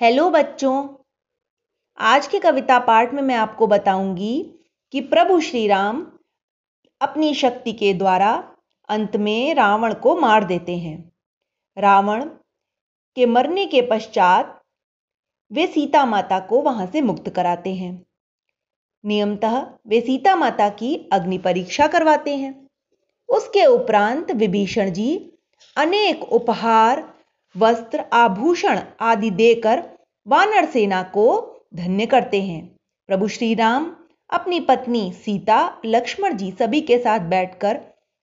Hello बच्चों, आज के कविता पाठ में मैं आपको बताऊँगी कि प्रभु श्री राम अपनी शक्ति के द्वारा अंत में रावण को मार देते हैं। रावण के मरने के पश्चात वे सीता माता को वहाँ से मुक्त कराते हैं। नियमतः वे सीता माता की अग्नि परीक्षा करवाते हैं। उसके उपरांत विभीषण जी अनेक उपहार वस्त्र आभूषण आदि देकर वानर सेना को धन्य करते हैं। प्रभु श्री राम अपनी पत्नी सीता, लक्ष्मण जी सभी के साथ बैठकर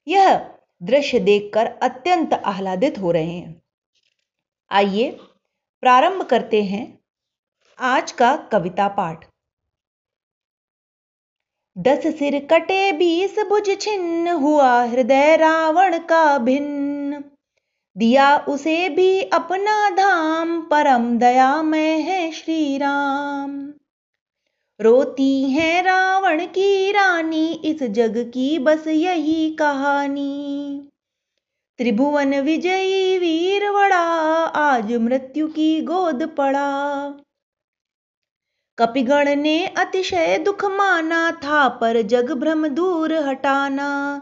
यह दृश्य देखकर अत्यंत आह्लादित हो रहे हैं। आइए प्रारंभ करते हैं आज का कविता पाठ। दस सिर कटे बीस भुज छिन्न हुआ हृदय रावण का भिन्न। दिया उसे भी अपना धाम, परम दया में है श्री राम रोती है रावण की रानी, इस जग की बस यही कहानी। त्रिभुवन विजयी वीर वड़ा, आज मृत्यु की गोद पड़ा। कपिगण ने अतिशय दुख माना, था पर जग भ्रम दूर हटाना।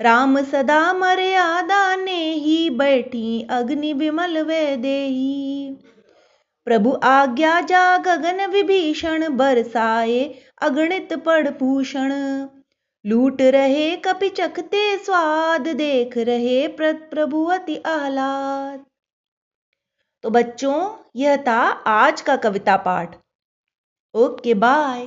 राम सदा मर्यादा ने ही, बैठी अग्नि विमल वे देही प्रभु आज्ञा जा गगन विभीषण, बरसाए अगणित पड़ भूषण। लूट रहे कपि चखते स्वाद, देख रहे प्रभु अति आह्लाद। तो बच्चों, यह था आज का कविता पाठ। Okay, bye.